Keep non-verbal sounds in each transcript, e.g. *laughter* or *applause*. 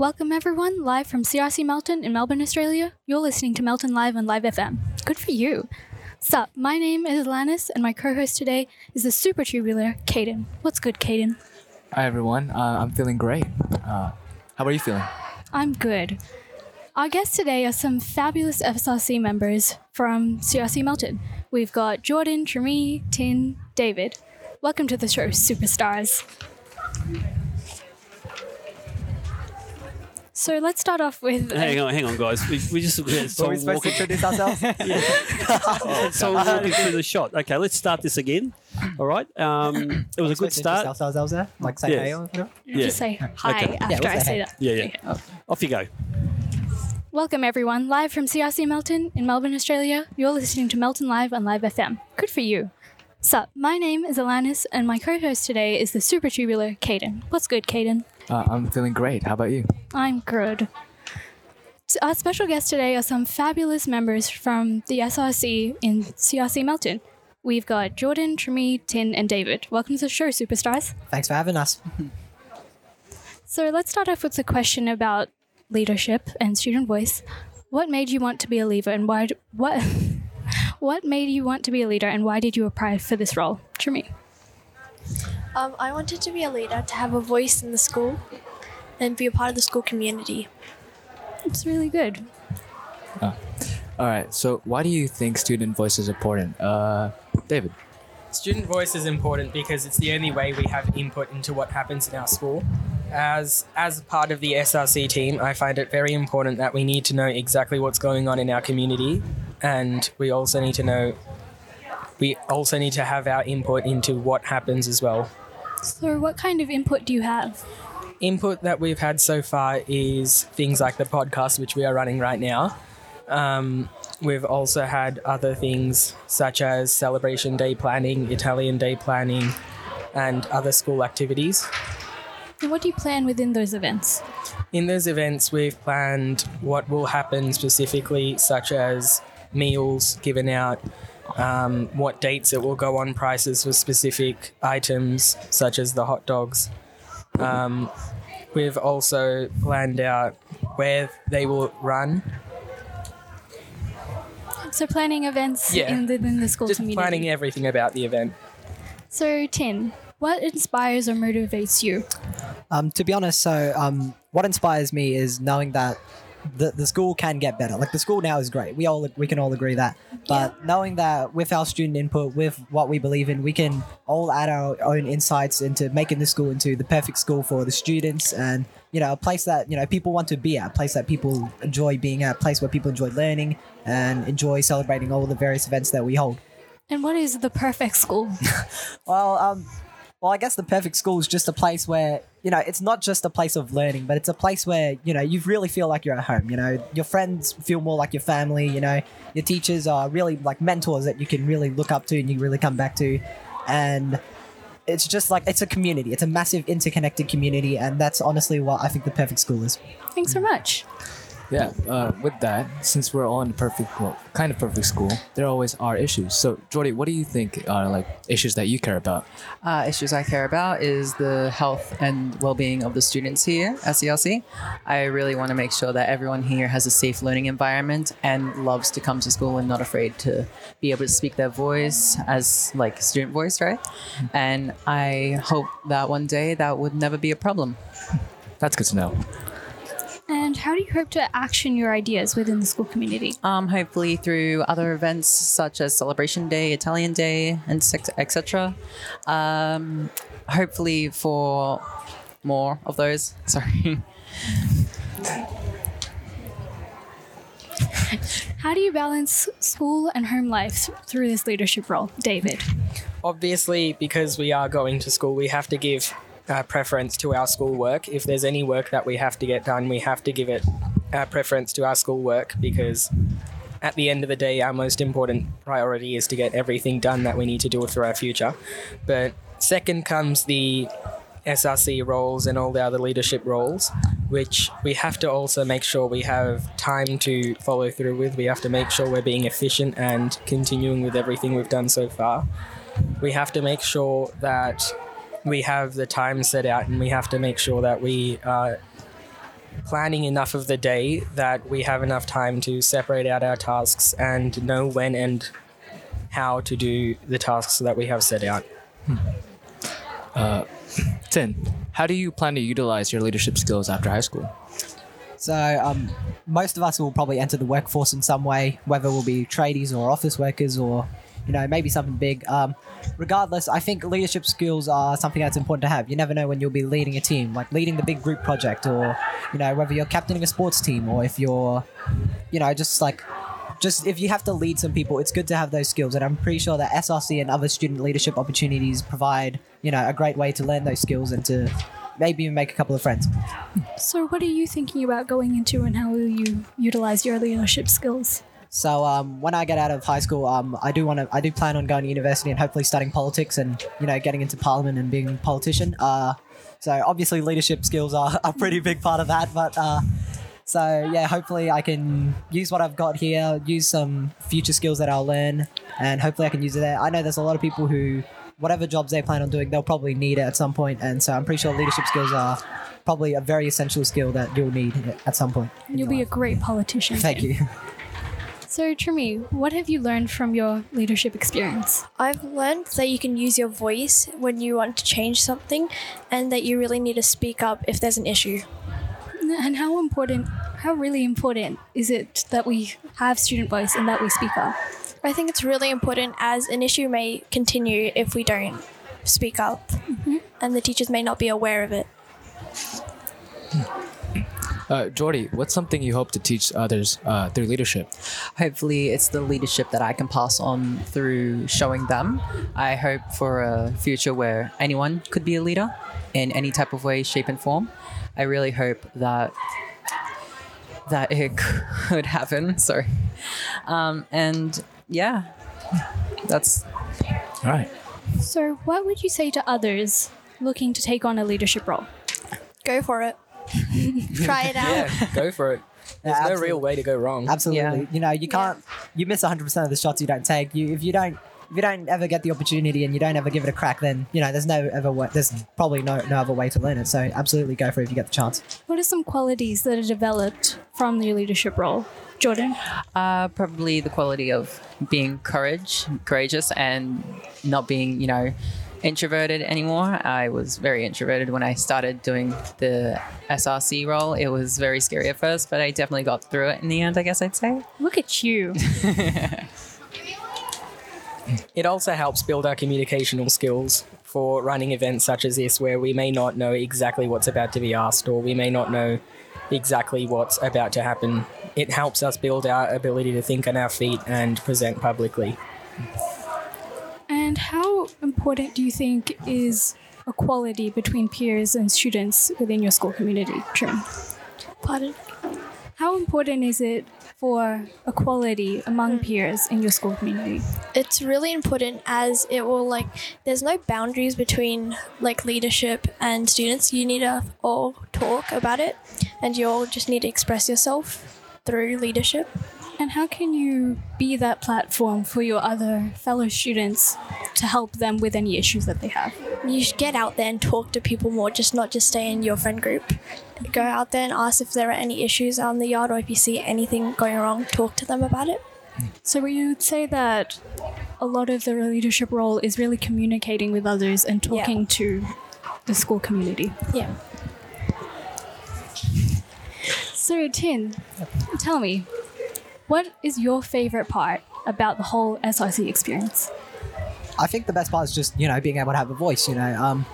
Welcome everyone, live from CRC Melton in Melbourne, Australia. You're listening to Melton Live on Live FM. Good for you. Sup, my name is Lannis, and my co-host today is the super tubular Caden. What's good, Caden? Hi everyone, uh, I'm feeling great. Uh, how are you feeling? I'm good. Our guests today are some fabulous FSRC members from CRC Melton. We've got Jordan, Tremi, Tin, David. Welcome to the show, superstars. So let's start off with. Hang on, hang on, guys. We, we just we had Were someone we supposed to walking, introduce ourselves? *laughs* had *laughs* someone walking through the shot. Okay, let's start this again. All right. Um, it was a good Supposed introduce start. ourselves there? Like say Yes. hey or whatever? Yeah. Just say hi Okay. after we'll I say say hey. that. Yeah, yeah. Off you go. Welcome everyone, live from CRC Melton in Melbourne, Australia. You're listening to Melton Live on Live FM. Good for you. Sup, my name is Alanis, and my co-host today is the super tubular Caden. What's good, Caden? Uh, I'm feeling great. How about you? I'm good. S- Our special guests today are some fabulous members from the SRC in CRC Melton. We've got Jordan, Tremi, Tin, and David. Welcome to the show, superstars. Thanks for having us. *laughs* So let's start off with a question about leadership and student voice. What made you want to be a leader, and why? d- What? *laughs* What made you want to be a leader, and why did you apply for this role, Tremi? Um, I wanted to be a leader, to have a voice in the school, and be a part of the school community. It's really good. All right. So, why do you think student voice is important? Uh, David. Student voice is important because it's the only way we have input into what happens in our school. As as part of the SRC team, I find it very important that we need to know exactly what's going on in our community, and we also need to know we also need to have our input into what happens as well. So, what kind of input do you have? Input that we've had so far is things like the podcast, which we are running right now. Um, we've also had other things such as celebration day planning, Italian day planning, and other school activities. And what do you plan within those events? In those events, we've planned what will happen specifically, such as meals given out, um, what dates it will go on, prices for specific items, such as the hot dogs. Um, we've also planned out where they will run, So, planning events Yeah. in within the school just community. planning everything about the event. So, Tin, what inspires or motivates you? Um, to be honest, so um, what inspires me is knowing that the, the school can get better. Like the school now is great. We all we can all agree that. But knowing that with our student input, with what we believe in, we can all add our own insights into making the school into the perfect school for the students and you know a place that you know people want to be at, a place that people enjoy being at, a place where people enjoy learning and enjoy celebrating all the various events that we hold. And what is the perfect school? *laughs* Well, um, well, I guess the perfect school is just a place where you know it's not just a place of learning, but it's a place where you know you really feel like you're at home. You know, your friends feel more like your family. You know, your teachers are really like mentors that you can really look up to and you really come back to, and it's just like it's a community. It's a massive interconnected community, and that's honestly what I think the perfect school is. Thanks so much. Yeah. Uh, with that, since we're all in the perfect, well, kind of perfect school, there always are issues. So, Jordy, what do you think are like issues that you care about? uh, issues I care about is the health and well-being of the students here at CLC. I really want to make sure that everyone here has a safe learning environment and loves to come to school and not afraid to be able to speak their voice as like student voice, right? And I hope that one day that would never be a problem. That's good to know. And how do you hope to action your ideas within the school community? Um, hopefully through other events such as Celebration Day, Italian Day, and etc. Um, hopefully for more of those. *laughs* Sorry. How do you balance school and home life through this leadership role, David? Obviously, because we are going to school, we have to give uh, preference to our school work. If there's any work that we have to get done, we have to give it uh, preference to our school work because at the end of the day, our most important priority is to get everything done that we need to do for our future. But second comes the SRC roles and all the other leadership roles, which we have to also make sure we have time to follow through with. We have to make sure we're being efficient and continuing with everything we've done so far. We have to make sure that we have the time set out and we have to make sure that we are planning enough of the day that we have enough time to separate out our tasks and know when and how to do the tasks that we have set out. Tin, how do you plan to utilize your leadership skills after high school? So um, most of us will probably enter the workforce in some way, whether we'll be tradies or office workers or you know maybe something big. Um, regardless, I think leadership skills are something that's important to have. You never know when you'll be leading a team, like leading the big group project, or you know whether you're captaining a sports team or if you're, you know, just like. Just if you have to lead some people, it's good to have those skills, and I'm pretty sure that SRC and other student leadership opportunities provide, you know, a great way to learn those skills and to maybe even make a couple of friends. So, what are you thinking about going into, and how will you utilize your leadership skills? So um, when I get out of high school, um, I do want to. I do plan on going to university and hopefully studying politics and you know getting into parliament and being a politician. Uh, so obviously leadership skills are *laughs* a pretty big part of that. But uh, so yeah, hopefully I can use what I've got here, use some future skills that I'll learn, and hopefully I can use it there. I know there's a lot of people who, whatever jobs they plan on doing, they'll probably need it at some point, and so I'm pretty sure leadership skills are probably a very essential skill that you'll need at some point. You'll be a great politician. Thank you. *laughs* So, Trimi, what have you learned from your leadership experience? I've learned that you can use your voice when you want to change something and that you really need to speak up if there's an issue. And how important, how really important is it that we have student voice and that we speak up? I think it's really important as an issue may continue if we don't speak up mm-hmm. and the teachers may not be aware of it. Uh, Jordy, what's something you hope to teach others uh, through leadership? Hopefully, it's the leadership that I can pass on through showing them. I hope for a future where anyone could be a leader in any type of way, shape, and form. I really hope that that it *laughs* could happen. *laughs* Sorry, um, and yeah, that's All right. So, what would you say to others looking to take on a leadership role? Go for it. *laughs* Try it out. Yeah, go for it. *laughs* There's Yeah, no real way to go wrong. Absolutely. Yeah. You know, you can't. You miss 100 percent of the shots you don't take. You if you don't. If you don't ever get the opportunity and you don't ever give it a crack, then you know there's no ever way, there's probably no no other way to learn it. So absolutely go for it if you get the chance. What are some qualities that are developed from your leadership role? Jordan? Uh, probably the quality of being courage, courageous, and not being, you know, introverted anymore. I was very introverted when I started doing the SRC role. It was very scary at first, but I definitely got through it in the end. I guess I'd say. *laughs* Look at you. It also helps build our communicational skills for running events such as this, where we may not know exactly what's about to be asked or we may not know exactly what's about to happen. It helps us build our ability to think on our feet and present publicly. Important do you think is equality between peers and students within your school community, Trim? Pardon? How important is it for equality among hmm. peers in your school community? It's really important as it will like there's no boundaries between like leadership and students. You need to all talk about it and you all just need to express yourself through leadership. And how can you be that platform for your other fellow students to help them with any issues that they have? You should get out there and talk to people more, just not just stay in your friend group. Go out there and ask if there are any issues on the yard or if you see anything going wrong, talk to them about it. So you would say that a lot of the leadership role is really communicating with others and Yeah. talking to the school community. Yeah. So Tin, tell me, what is your favorite part about the whole SRC experience? I think the best part is just you know being able to have a voice. You know, um,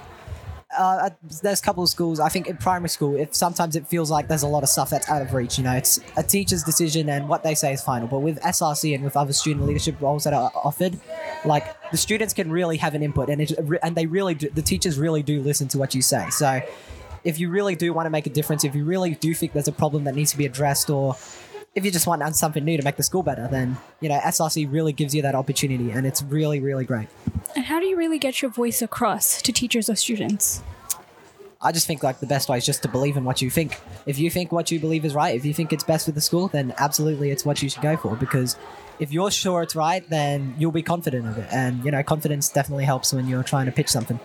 uh, there's a couple of schools. I think in primary school, if sometimes it feels like there's a lot of stuff that's out of reach. You know, it's a teacher's decision and what they say is final. But with SRC and with other student leadership roles that are offered, like the students can really have an input, and it, and they really do, the teachers really do listen to what you say. So. If you really do want to make a difference, if you really do think there's a problem that needs to be addressed, or if you just want something new to make the school better, then you know SRC really gives you that opportunity, and it's really, really great. And how do you really get your voice across to teachers or students? I just think like the best way is just to believe in what you think. If you think what you believe is right, if you think it's best for the school, then absolutely it's what you should go for. Because if you're sure it's right, then you'll be confident of it, and you know confidence definitely helps when you're trying to pitch something.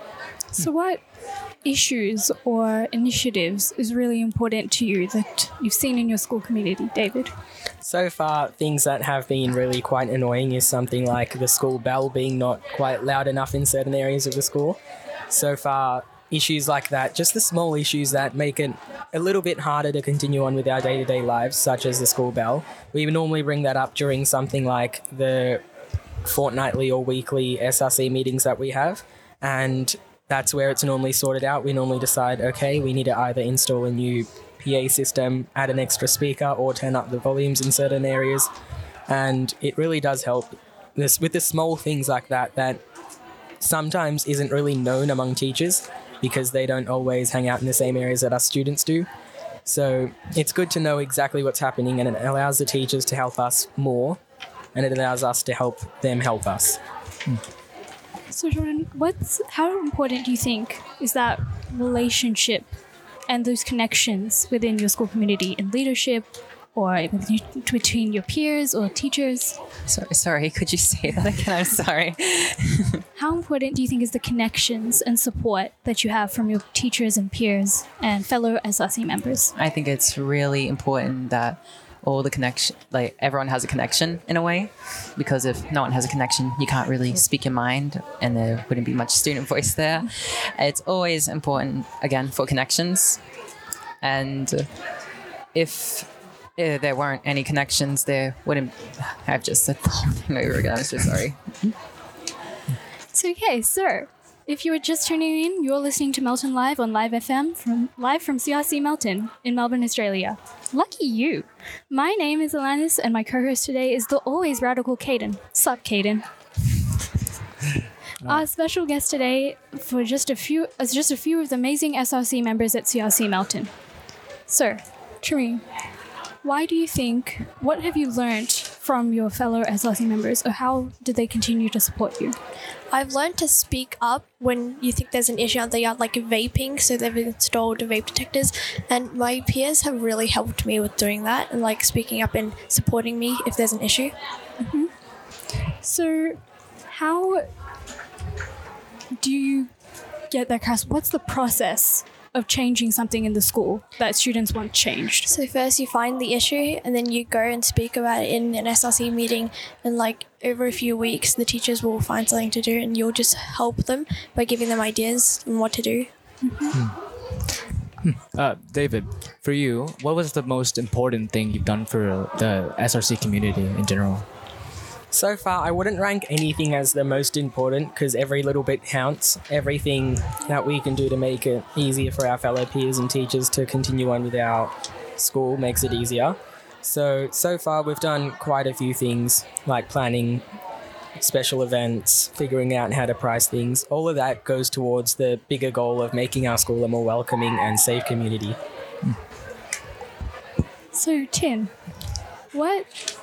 So, what issues or initiatives is really important to you that you've seen in your school community, David? So far, things that have been really quite annoying is something like the school bell being not quite loud enough in certain areas of the school. So far, issues like that, just the small issues that make it a little bit harder to continue on with our day to day lives, such as the school bell. We normally bring that up during something like the fortnightly or weekly SRC meetings that we have. And that's where it's normally sorted out. We normally decide, okay, we need to either install a new PA system, add an extra speaker, or turn up the volumes in certain areas. And it really does help this with the small things like that that sometimes isn't really known among teachers because they don't always hang out in the same areas that our students do. So it's good to know exactly what's happening and it allows the teachers to help us more and it allows us to help them help us. Hmm. So, Jordan, what's how important do you think is that relationship and those connections within your school community in leadership or between your peers or teachers? Sorry, sorry. Could you say that again? I'm sorry. *laughs* How important do you think is the connections and support that you have from your teachers and peers and fellow SRC members? I think it's really important that all the connection, like everyone has a connection in a way, because if no one has a connection, you can't really speak your mind and there wouldn't be much student *laughs* voice there. It's always important, again, for connections. And if uh, there weren't any connections, there wouldn't. I've just said the whole thing over again. I'm so sorry. It's okay, sir. If you were just tuning in, you're listening to Melton Live on Live FM from live from CRC Melton in Melbourne, Australia. Lucky you. My name is Alanis, and my co-host today is the always radical Caden. Sup, Caden? *laughs* Our special guest today for just a few, as just a few of the amazing SRC members at CRC Melton. Sir, Tremaine, why do you think? What have you learned from your fellow SRC members, or how did they continue to support you? I've learned to speak up when you think there's an issue out there, like vaping. So they've installed vape detectors, and my peers have really helped me with doing that and like speaking up and supporting me if there's an issue. Mm-hmm. So, how do you get that across? What's the process of changing something in the school that students want changed? So first you find the issue, and then you go and speak about it in an SRC meeting, and like over a few weeks, the teachers will find something to do, and you'll just help them by giving them ideas on what to do. Uh, David, for you, what was the most important thing you've done for the SRC community in general? So far, I wouldn't rank anything as the most important because every little bit counts. Everything that we can do to make it easier for our fellow peers and teachers to continue on with our school makes it easier. So, so far, we've done quite a few things like planning special events, figuring out how to price things. All of that goes towards the bigger goal of making our school a more welcoming and safe community. So, Tin, what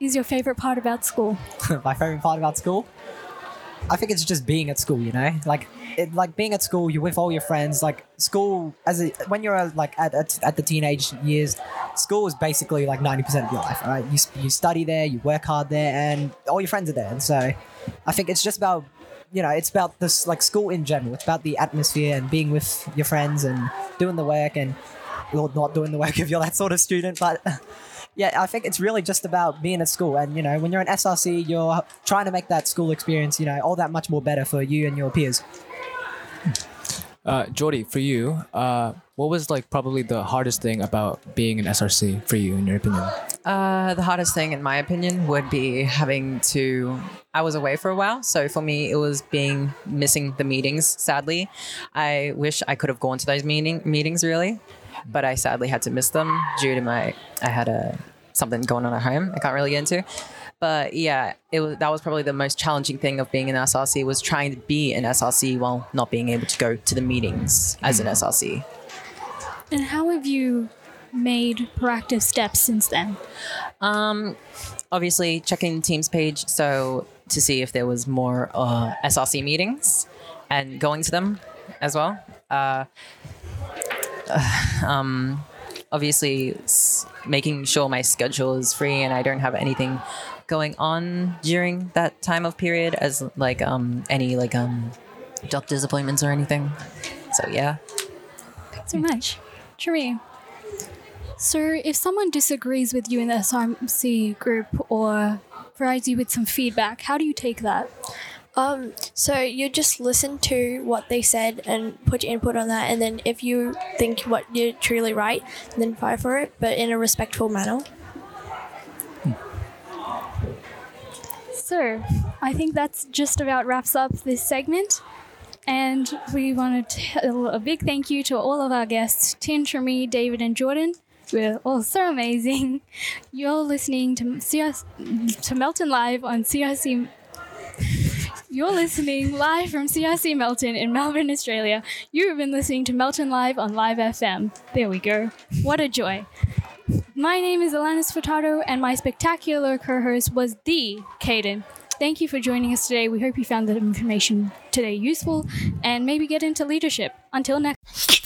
is your favorite part about school? *laughs* my favorite part about school? I think it's just being at school you know? Like it, like being at school you're with all your friends like school as a when you're like at, at, at the teenage years school is basically like 90% of your life right? You, you study there you work hard there and all your friends are there and so i think it's just about you know it's about this like school in general. It's about the atmosphere and being with your friends and doing the work and not doing the work *laughs* if you're that sort of student but yeah, I think it's really just about being at school. And, you know, when you're in SRC, you're trying to make that school experience, you know, all that much more better for you and your peers. Uh, Jordy, for you, uh, what was like probably the hardest thing about being an SRC for you, in your opinion? Uh, the hardest thing, in my opinion, would be having to. I was away for a while, so for me, it was being missing the meetings. Sadly, I wish I could have gone to those meeting meetings really, but I sadly had to miss them due to my. I had a something going on at home. I can't really get into. But yeah, it was that was probably the most challenging thing of being an SRC was trying to be an SRC while not being able to go to the meetings as an SRC. And how have you made proactive steps since then? Um, obviously checking the Teams page so to see if there was more uh, SRC meetings and going to them as well. Uh, *sighs* um, obviously making sure my schedule is free and I don't have anything going on during that time of period as like um any like um doctor's appointments or anything. So yeah. Thanks so much. Sheree. So, if someone disagrees with you in the SRMC group or provides you with some feedback, how do you take that? Um, so you just listen to what they said and put your input on that, and then if you think what you're truly right, then fight for it, but in a respectful manner. So, I think that's just about wraps up this segment. And we want to tell a big thank you to all of our guests, Tin, Sheree, David, and Jordan. We're all so amazing. *laughs* You're listening to CRC, to Melton Live on CRC. You're listening live from CRC Melton in Melbourne, Australia. You've been listening to Melton Live on Live FM. There we go. What a joy. My name is Alanis Furtado, and my spectacular co host was the Caden. Thank you for joining us today. We hope you found the information today useful and maybe get into leadership. Until next.